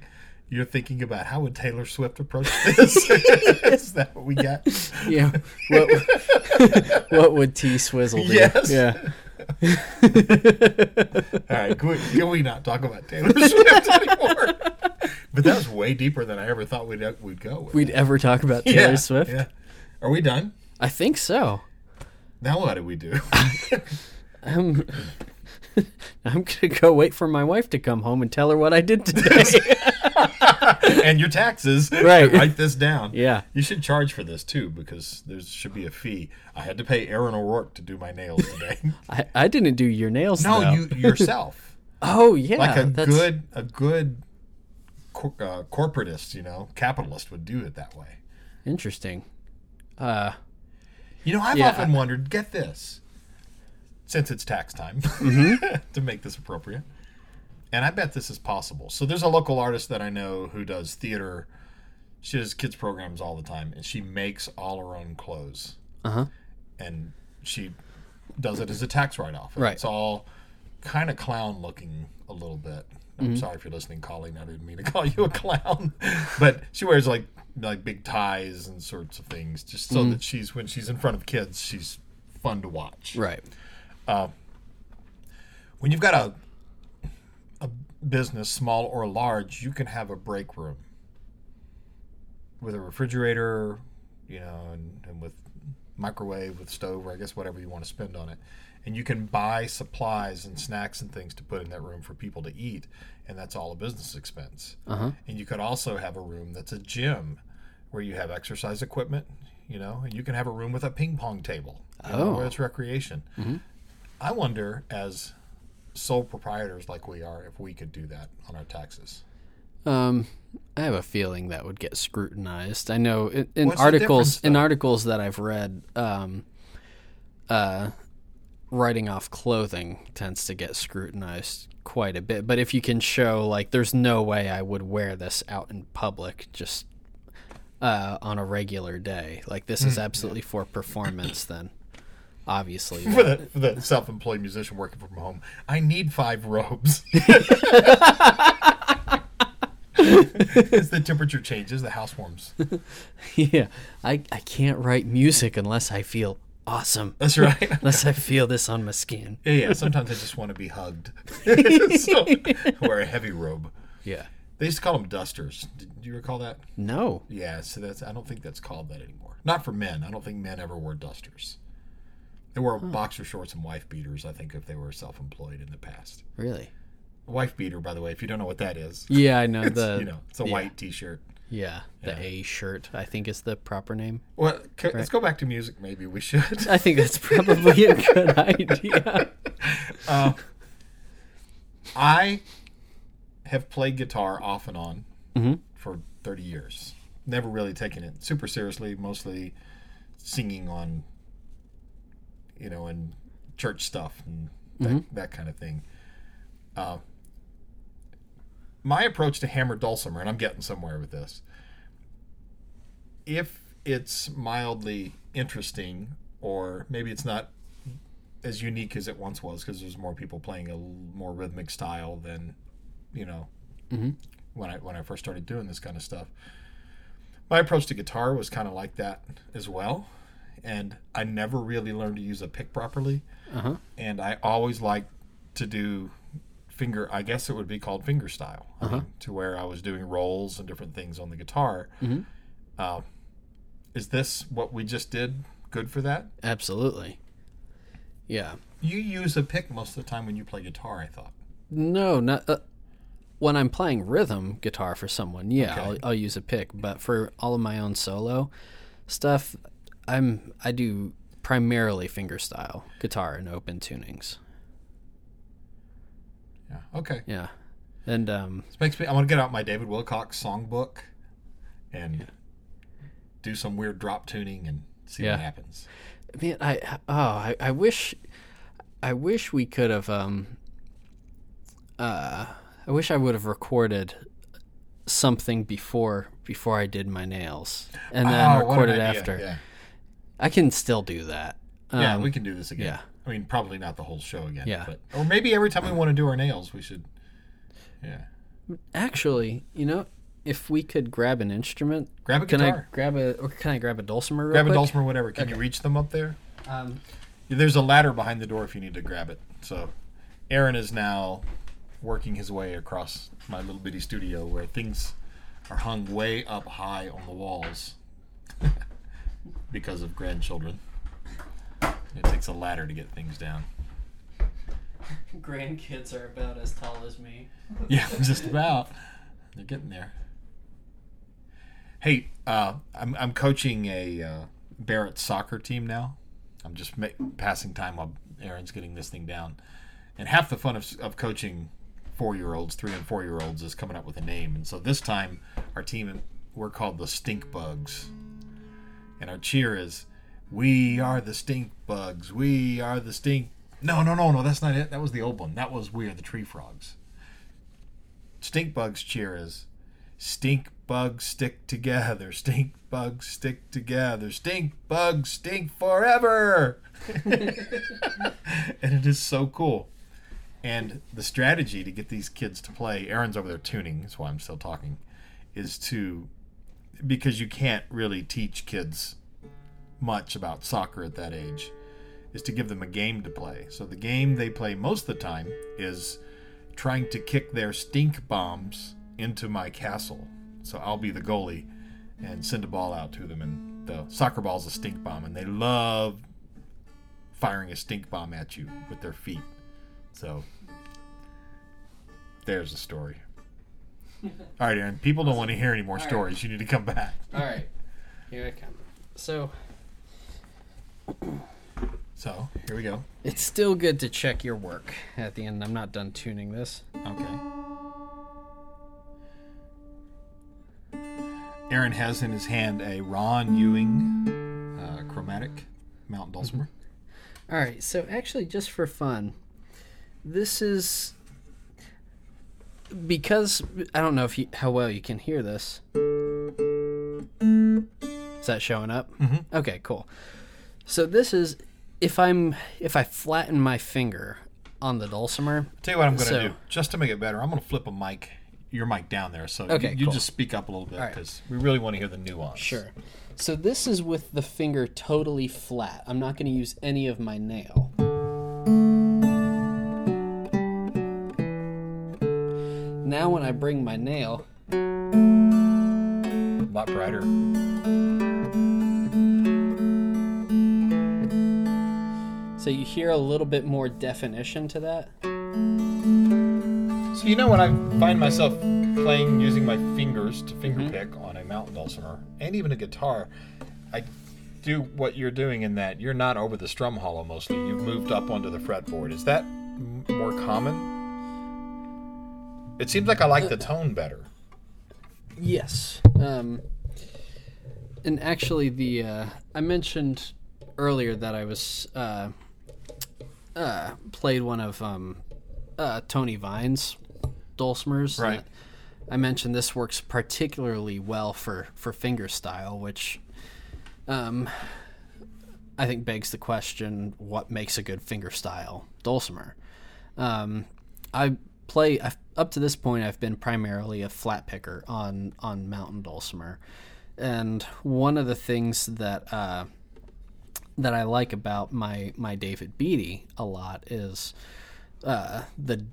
you're thinking about how would Taylor Swift approach this? Is that what we got? yeah. What, what would T Swizzle do? Yes. Yeah. All right, can we, can we not talk about Taylor Swift anymore? But that was way deeper than I ever thought we'd we'd go. With We'd ever talk about Taylor yeah, Swift? Yeah. Are we done? I think so. Now what do we do? I'm I'm gonna go wait for my wife to come home and tell her what I did today. and your taxes. Right. Write this down. yeah. You should charge for this too, because there should be a fee. I had to pay Aaron O'Rourke to do my nails today. I, I didn't do your nails. no, though. you yourself, Oh yeah. like a that's, good a good cor- uh, corporatist, you know, capitalist would do it that way. Interesting. Uh, You know, I've Yeah, often wondered. Get this, since it's tax time, Mm-hmm. to make this appropriate, and I bet this is possible. So there's a local artist that I know who does theater. She does kids programs all the time, and she makes all her own clothes. uh huh. and she does it as a tax write-off. Right. It's all kind of clown looking a little bit. I'm Mm-hmm. sorry if you're listening, Colleen. I didn't mean to call you a clown, but she wears like like big ties and sorts of things, just Mm-hmm. so that she's when she's in front of kids, she's fun to watch. Right. When you've got a a business, small or large, you can have a break room with a refrigerator, you know, and, and with microwave, with stove, or I guess whatever you want to spend on it. And you can buy supplies and snacks and things to put in that room for people to eat, and that's all a business expense. Uh-huh. And you could also have a room that's a gym where you have exercise equipment, you know, and you can have a room with a ping pong table, you know, Oh. where it's recreation. I wonder, as sole proprietors like we are, if we could do that on our taxes. Um, I have a feeling that would get scrutinized. I know in, in articles in articles that I've read, um, uh, writing off clothing tends to get scrutinized quite a bit. But if you can show like, there's no way I would wear this out in public, just uh, on a regular day. Like this Hmm. is absolutely for performance. then obviously, For the, for the self-employed musician working from home, I need five robes. As the temperature changes, the house warms. yeah, I I can't write music unless I feel awesome. That's right. Unless I feel this on my skin. Yeah, yeah. Sometimes I just want to be hugged. so, wear a heavy robe. Yeah. They used to call them dusters. Do you recall that? No. Yeah. So that's. I don't think that's called that anymore. Not for men. I don't think men ever wore dusters. They wore boxer shorts and wife beaters. I think if they were self-employed in the past. Really? Wife beater, by the way, if you don't know what that is, Yeah, I know it's, the. you know, it's a yeah. white T-shirt. Yeah, the Yeah. A shirt. I think is the proper name. Well, c- let's go back to music. Maybe we should. I think that's probably a good idea. Uh, I have played guitar off and on Mhm. for 30 years. Never really taken it super seriously, mostly singing on, you know, and church stuff and that, that kind of thing. Uh, my approach to hammer dulcimer, and I'm getting somewhere with this, if it's mildly interesting, or maybe it's not as unique as it once was because there's more people playing a more rhythmic style than you know Mhm. when I when I first started doing this kind of stuff. My approach to guitar was kind of like that as well, and I never really learned to use a pick properly. Uh-huh. And I always liked to do finger. I guess it would be called finger style, I mean, to where I was doing rolls and different things on the guitar. Uh, is this what we just did? Good for that? Absolutely. Yeah. You use a pick most of the time when you play guitar. I thought. No, not uh, when I'm playing rhythm guitar for someone. Yeah, Okay. I'll, I'll use a pick. But for all of my own solo stuff, I'm I do primarily fingerstyle guitar and open tunings. Yeah. Okay. Yeah, and um, This makes me. I want to get out my David Wilcox songbook and do some weird drop tuning and see Yeah. what happens. man, I mean, I oh, I, I wish, I wish we could have um, uh, I wish I would have recorded something before before I did my nails and then Oh, what an recorded after. Yeah. I can still do that. yeah, Um, we can do this again. yeah. I mean, probably not the whole show again. Yeah. But or maybe every time we want to do our nails, we should. Yeah. Actually, you know, if we could grab an instrument, Grab a can guitar. I grab a or can I grab a dulcimer? Real Grab a dulcimer, whatever. Can you reach them up there? Um, There's a ladder behind the door if you need to grab it. So, Aaron is now working his way across my little bitty studio where things are hung way up high on the walls because of grandchildren. It takes a ladder to get things down. grandkids are about as tall as me. Yeah, just about. They're getting there. Hey, uh, I'm I'm coaching a uh, Barrett soccer team now. I'm just ma- passing time while Aaron's getting this thing down. And half the fun of, of coaching four year olds, three and four year olds, is coming up with a name. And so this time, our team we're called the Stink Bugs, and our cheer is, "We are the Stink Bugs. We are the Stink." No, no, no, no. That's not it. That was the old one. That was We Are the Tree Frogs. Stink bugs cheer is stink bugs stick together, stink bugs stick together, stink bugs stink forever. and it is so cool. And the strategy to get these kids to play, Aaron's over there tuning, that's why I'm still talking, is to because you can't really teach kids much about soccer at that age, is to give them a game to play. So the game they play most of the time is trying to kick their stink bombs into my castle. So I'll be the goalie and send a ball out to them. And the soccer ball is a stink bomb, and they love firing a stink bomb at you with their feet. So there's a story. All right, Aaron. People don't want to hear any more right. stories. You need to come back. All right, here I come. So So here we go. it's still good to check your work at the end. I'm not done tuning this. Okay. Aaron has in his hand a Ron Ewing uh, chromatic mountain dulcimer. All right, so actually, just for fun, this is because I don't know if you how well you can hear this. Is that showing up? Mm-hmm. Okay, cool. So this is if I'm if I flatten my finger on the dulcimer. Tell you what I'm going to So- do, just to make it better. I'm going to flip a mic, your mic down there, so Okay, you, you cool. just speak up a little bit right. because we really want to hear the nuance. Sure. So this is with the finger totally flat. I'm not going to use any of my nail. Now when I bring my nail, A lot brighter. So you hear a little bit more definition to that. So you know when I find myself playing using my fingers to finger Mm-hmm. pick on a mountain dulcimer and even a guitar, I do what you're doing in that you're not over the strum hollow mostly. You've moved up onto the fretboard. Is that m- more common? It seems like I like the tone better. Yes. Um, and actually, the uh, I mentioned earlier that I was uh, uh, played one of um, uh, Tony Vine's dulcimers. Right. I mentioned this works particularly well for for fingerstyle, which um, I think begs the question: what makes a good fingerstyle dulcimer? Um, I play I've, up to this point. I've been primarily a flat picker on on mountain dulcimer, and one of the things that uh, that I like about my my David Beatty a lot is uh, the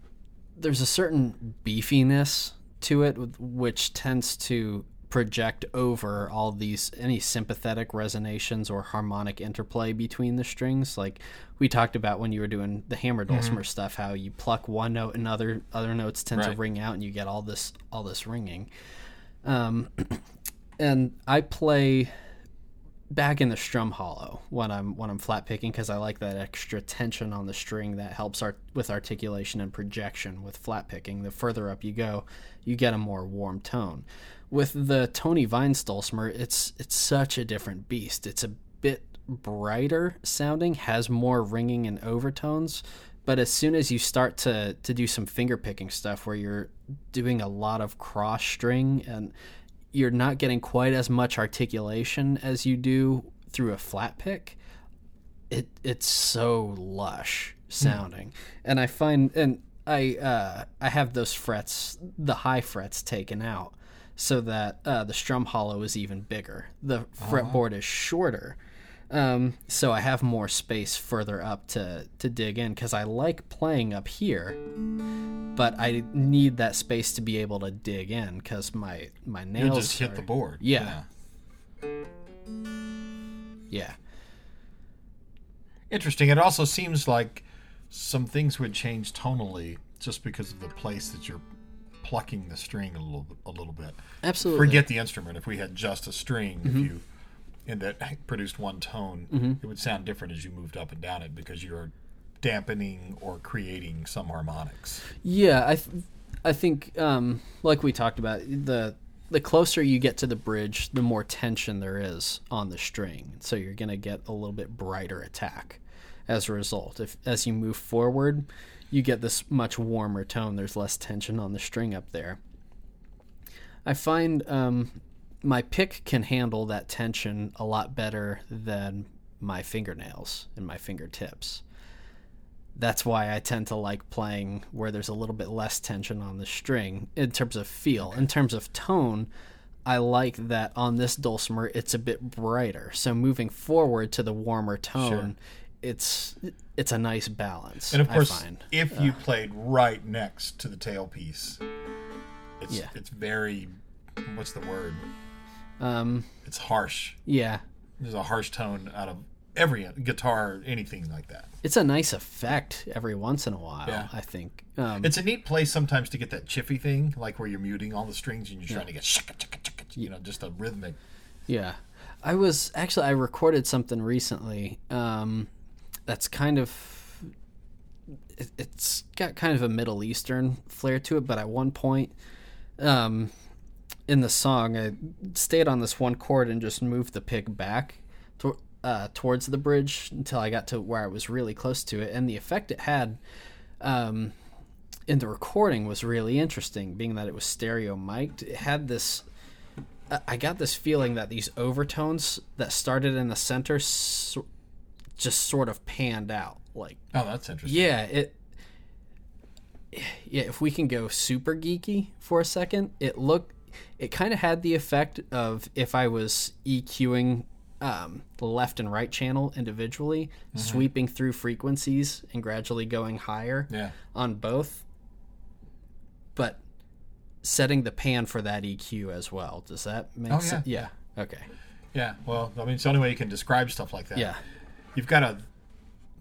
there's a certain beefiness to it, which tends to project over all these any sympathetic resonations or harmonic interplay between the strings like we talked about when you were doing the hammer dulcimer mm-hmm. stuff how you pluck one note and other other notes tend right. to ring out and you get all this all this ringing um, and i play back in the strum hollow when I'm when I'm flat picking because I like that extra tension on the string that helps art- with articulation and projection with flat picking. The further up you go, you get a more warm tone. With the Tony dulcimer, it's it's such a different beast. It's a bit brighter sounding, has more ringing and overtones, but as soon as you start to to do some finger picking stuff where you're doing a lot of cross string and you're not getting quite as much articulation as you do through a flat pick. It it's so lush sounding, mm. and I find and I uh, I have those frets, the high frets taken out, so that uh, the strum hollow is even bigger. The uh-huh. fretboard is shorter, um, so I have more space further up to to dig in because I like playing up here, but I need that space to be able to dig in because my my nails you just hit the board. Yeah. yeah. Yeah. Interesting. It also seems like some things would change tonally just because of the place that you're plucking the string a little a little bit. Absolutely. Forget the instrument. If we had just a string, mm-hmm. if you and that produced one tone, mm-hmm. it would sound different as you moved up and down it because you're dampening or creating some harmonics. Yeah, I th- I think um, like we talked about the the closer you get to the bridge, the more tension there is on the string. So you're going to get a little bit brighter attack as a result. If as you move forward, you get this much warmer tone. There's less tension on the string up there. I find um, my pick can handle that tension a lot better than my fingernails and my fingertips. That's why I tend to like playing where there's a little bit less tension on the string in terms of feel. In terms of tone, I like that on this dulcimer it's a bit brighter. So moving forward to the warmer tone, sure. it's it's a nice balance. And of course, if you uh, played right next to the tailpiece, it's yeah. it's very what's the word? Um, it's harsh. Yeah. There's a harsh tone out of every guitar, anything like that. It's a nice effect every once in a while. Yeah. I think um, it's a neat place sometimes to get that chiffy thing, like where you're muting all the strings and you're trying yeah. to get shaka, shaka, shaka, you know just a rhythmic. Yeah, I was actually I recorded something recently. Um, that's kind of it, has got kind of a Middle Eastern flair to it, but at one point, um, in the song, I stayed on this one chord and just moved the pick back to, uh, towards the bridge until I got to where I was really close to it, and the effect it had um, in the recording was really interesting, being that it was stereo mic'd. It had this. I got this feeling that these overtones that started in the center so, just sort of panned out, like. Oh, that's interesting. Yeah, it yeah, if we can go super geeky for a second, it looked it kind of had the effect of if I was EQing um, the left and right channel individually, mm-hmm. sweeping through frequencies and gradually going higher yeah. on both, but setting the pan for that EQ as well. Does that make oh, sense? Yeah. yeah. Okay. Yeah. Well, I mean, it's the only way you can describe stuff like that. Yeah. You've got to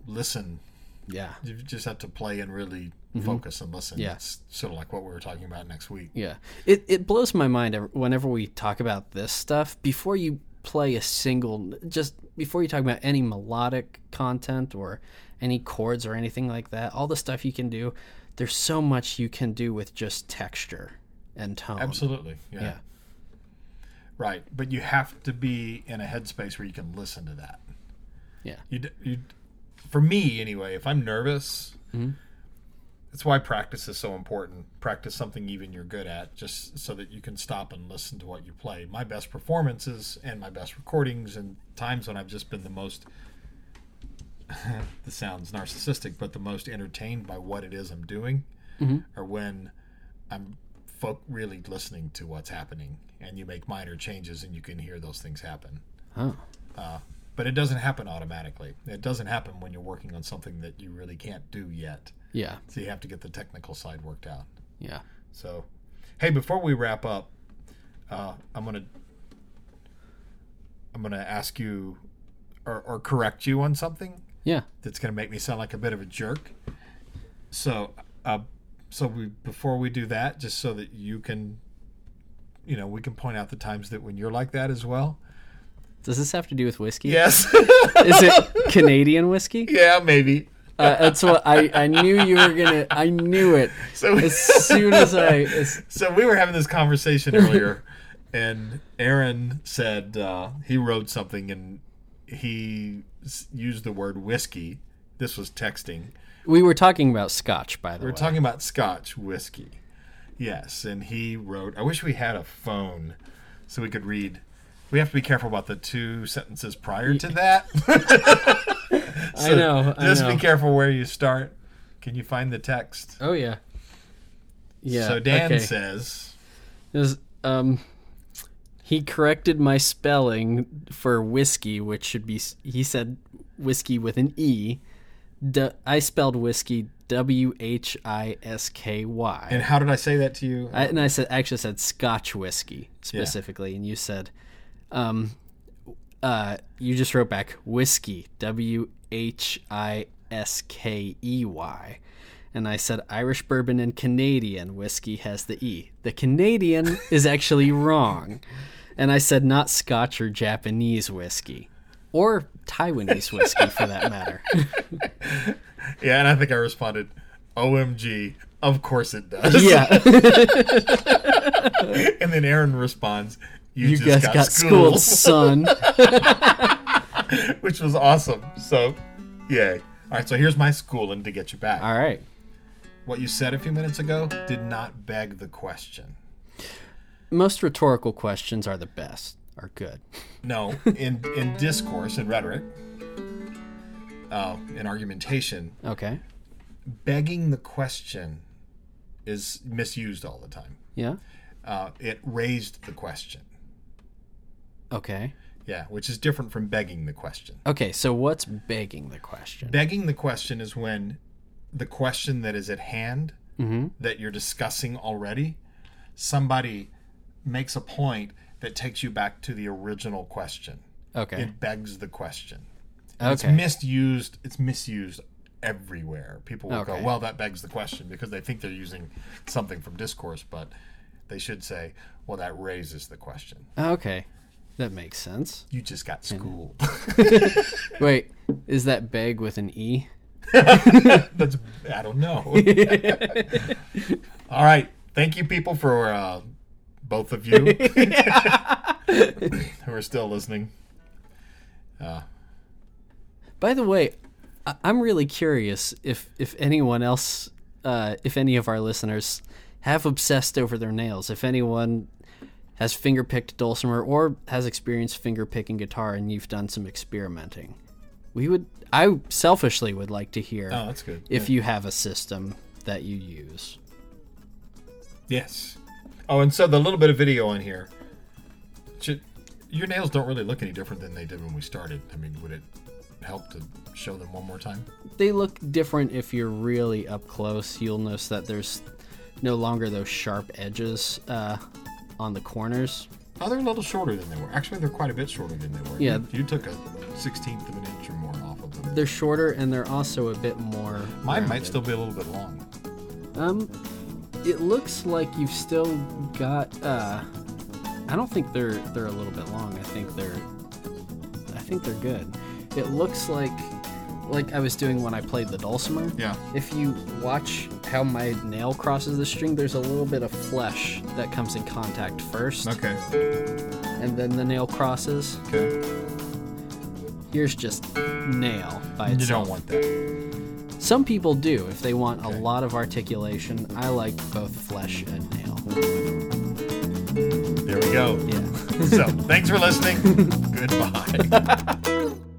listen. Yeah. You just have to play and really mm-hmm. focus and listen. Yeah. It's sort of like what we were talking about next week. Yeah. It, it blows my mind whenever we talk about this stuff. Before you play a single, just before you talk about any melodic content or any chords or anything like that, all the stuff you can do, there's so much you can do with just texture and tone. Absolutely. Yeah. yeah. Right. But you have to be in a headspace where you can listen to that. Yeah. You, you, for me, anyway, if I'm nervous, mm-hmm that's why practice is so important. Practice something even you're good at, just so that you can stop and listen to what you play. My best performances and my best recordings, and times when I've just been the most. this sounds narcissistic, but the most entertained by what it is I'm doing, mm-hmm. are when I'm fo- really listening to what's happening, and you make minor changes, and you can hear those things happen. Oh. Uh, but it doesn't happen automatically. It doesn't happen when you're working on something that you really can't do yet. Yeah. So you have to get the technical side worked out. Yeah. So, hey, before we wrap up, uh, I'm gonna I'm gonna ask you or, or correct you on something Yeah. that's gonna make me sound like a bit of a jerk. So, uh, so we before we do that, just so that you can, you know, we can point out the times that when you're like that as well. Does this have to do with whiskey? Yes. Is it Canadian whiskey? yeah, maybe. Uh, that's what I, I knew you were gonna. I knew it So as soon as I. As, So we were having this conversation earlier, and Aaron said uh, he wrote something and he s- used the word whiskey. This was texting. we were talking about Scotch, by the way. We are talking about Scotch whiskey. Yes, and he wrote. I wish we had a phone so we could read. We have to be careful about the two sentences prior to that. I know. I Just know. be careful where you start. Can you find the text? Oh yeah. Yeah. So Dan okay. says, was, um, he corrected my spelling for whiskey, which should be. He said whiskey with an e. D- I spelled whiskey W H I S K Y. and how did I say that to you? I- And I said actually said Scotch whiskey specifically, and you said, um, uh, you just wrote back whiskey W H I S K E Y. And I said Irish bourbon and Canadian whiskey has the E. The Canadian is actually wrong. And I said not Scotch or Japanese whiskey. Or Taiwanese whiskey for that matter. Yeah, and I think I responded, "OMG, of course it does." yeah. and then Aaron responds, "You, You just guys got, got schooled," schooled, son. which was awesome. So, yay! All right, so here's my schooling to get you back. All right. What you said a few minutes ago did not beg the question. Most rhetorical questions are the best, are good. No, in in discourse and rhetoric, uh, in argumentation, Okay. begging the question is misused all the time. Yeah. Uh, it raised the question. Okay. Yeah, which is different from begging the question. Okay, so what's begging the question? Begging the question is when the question that is at hand Mm-hmm. that you're discussing already, somebody makes a point that takes you back to the original question. Okay. It begs the question. And It's misused. It's misused everywhere. People will Okay. go, "Well, that begs the question," because they think they're using something from discourse, but they should say, "Well, that raises the question." Okay. That makes sense. You just got schooled. Wait, is that beg with an E? That's I don't know. All right, thank you, people, for uh, both of you who are still listening. Uh, By the way, I- I'm really curious if if anyone else, uh, if any of our listeners have obsessed over their nails, if anyone has finger picked dulcimer or has experienced finger picking guitar, and you've done some experimenting, we would. I selfishly would like to hear oh, that's good. if you have a system that you use. Yes. Oh, and so the little bit of video on here. Should, your nails don't really look any different than they did when we started. I mean, would it help to show them one more time? They look different if you're really up close. You'll notice that there's no longer those sharp edges uh, on the corners. Oh, they're a little shorter than they were. Actually, they're quite a bit shorter than they were. Yeah. You, you took a sixteenth of an inch or more off of them. They're shorter and they're also a bit more. Mine might still be a little bit long. Um, it looks like you've still got. Uh, I don't think they're they're a little bit long. I think they're. I think they're good. It looks like, like I was doing when I played the dulcimer. Yeah. If you watch how my nail crosses the string, there's a little bit of flesh that comes in contact first, Okay. and then the nail crosses. Okay. Here's just nail by You don't want that. Some people do if they want Okay. a lot of articulation. I like both flesh and nail. There we go. Yeah. So, thanks for listening. Goodbye.